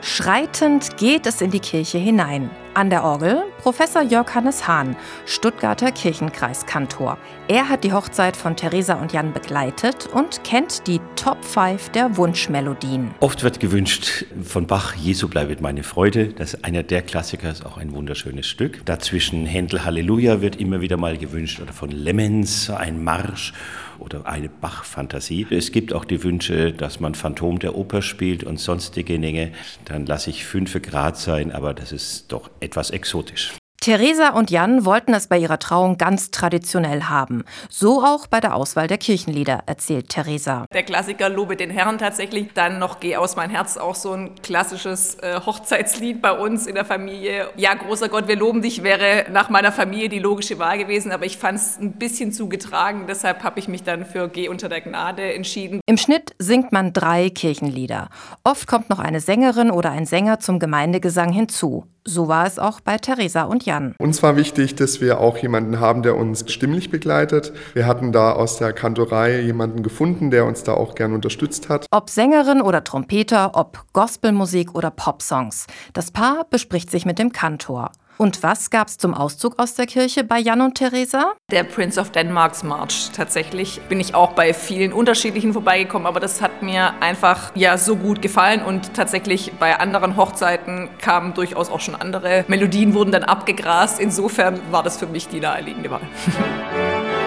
Schreitend geht es in die Kirche hinein. An der Orgel Professor Jörg Hannes Hahn, Stuttgarter Kirchenkreiskantor. Er hat die Hochzeit von Theresa und Jan begleitet und kennt die Top 5 der Wunschmelodien. Oft wird gewünscht von Bach, Jesu bleibet meine Freude. Das ist einer der Klassiker, ist auch ein wunderschönes Stück. Dazwischen Händel Halleluja wird immer wieder mal gewünscht oder von Lemmens ein Marsch oder eine Bach-Fantasie. Es gibt auch die Wünsche, dass man Phantom der Oper spielt und sonstige Dinge. Dann lasse ich fünf Grad sein, aber das ist doch etwas exotisch. Theresa und Jan wollten es bei ihrer Trauung ganz traditionell haben. So auch bei der Auswahl der Kirchenlieder, erzählt Theresa. Der Klassiker Lobe den Herrn tatsächlich. Dann noch Geh aus mein Herz, auch so ein klassisches äh, Hochzeitslied bei uns in der Familie. Ja, großer Gott, wir loben dich wäre nach meiner Familie die logische Wahl gewesen, aber ich fand es ein bisschen zu getragen. Deshalb habe ich mich dann für Geh unter der Gnade entschieden. Im Schnitt singt man drei Kirchenlieder. Oft kommt noch eine Sängerin oder ein Sänger zum Gemeindegesang hinzu. So war es auch bei Theresa und Jan. Uns war wichtig, dass wir auch jemanden haben, der uns stimmlich begleitet. Wir hatten da aus der Kantorei jemanden gefunden, der uns da auch gern unterstützt hat. Ob Sängerin oder Trompeter, ob Gospelmusik oder Popsongs. Das Paar bespricht sich mit dem Kantor. Und was gab es zum Auszug aus der Kirche bei Jan und Theresa? Der Prince of Denmark's March. Tatsächlich bin ich auch bei vielen unterschiedlichen vorbeigekommen, aber das hat mir einfach ja so gut gefallen und tatsächlich bei anderen Hochzeiten kamen durchaus auch schon andere Melodien, wurden dann abgegrast. Insofern war das für mich die naheliegende Wahl.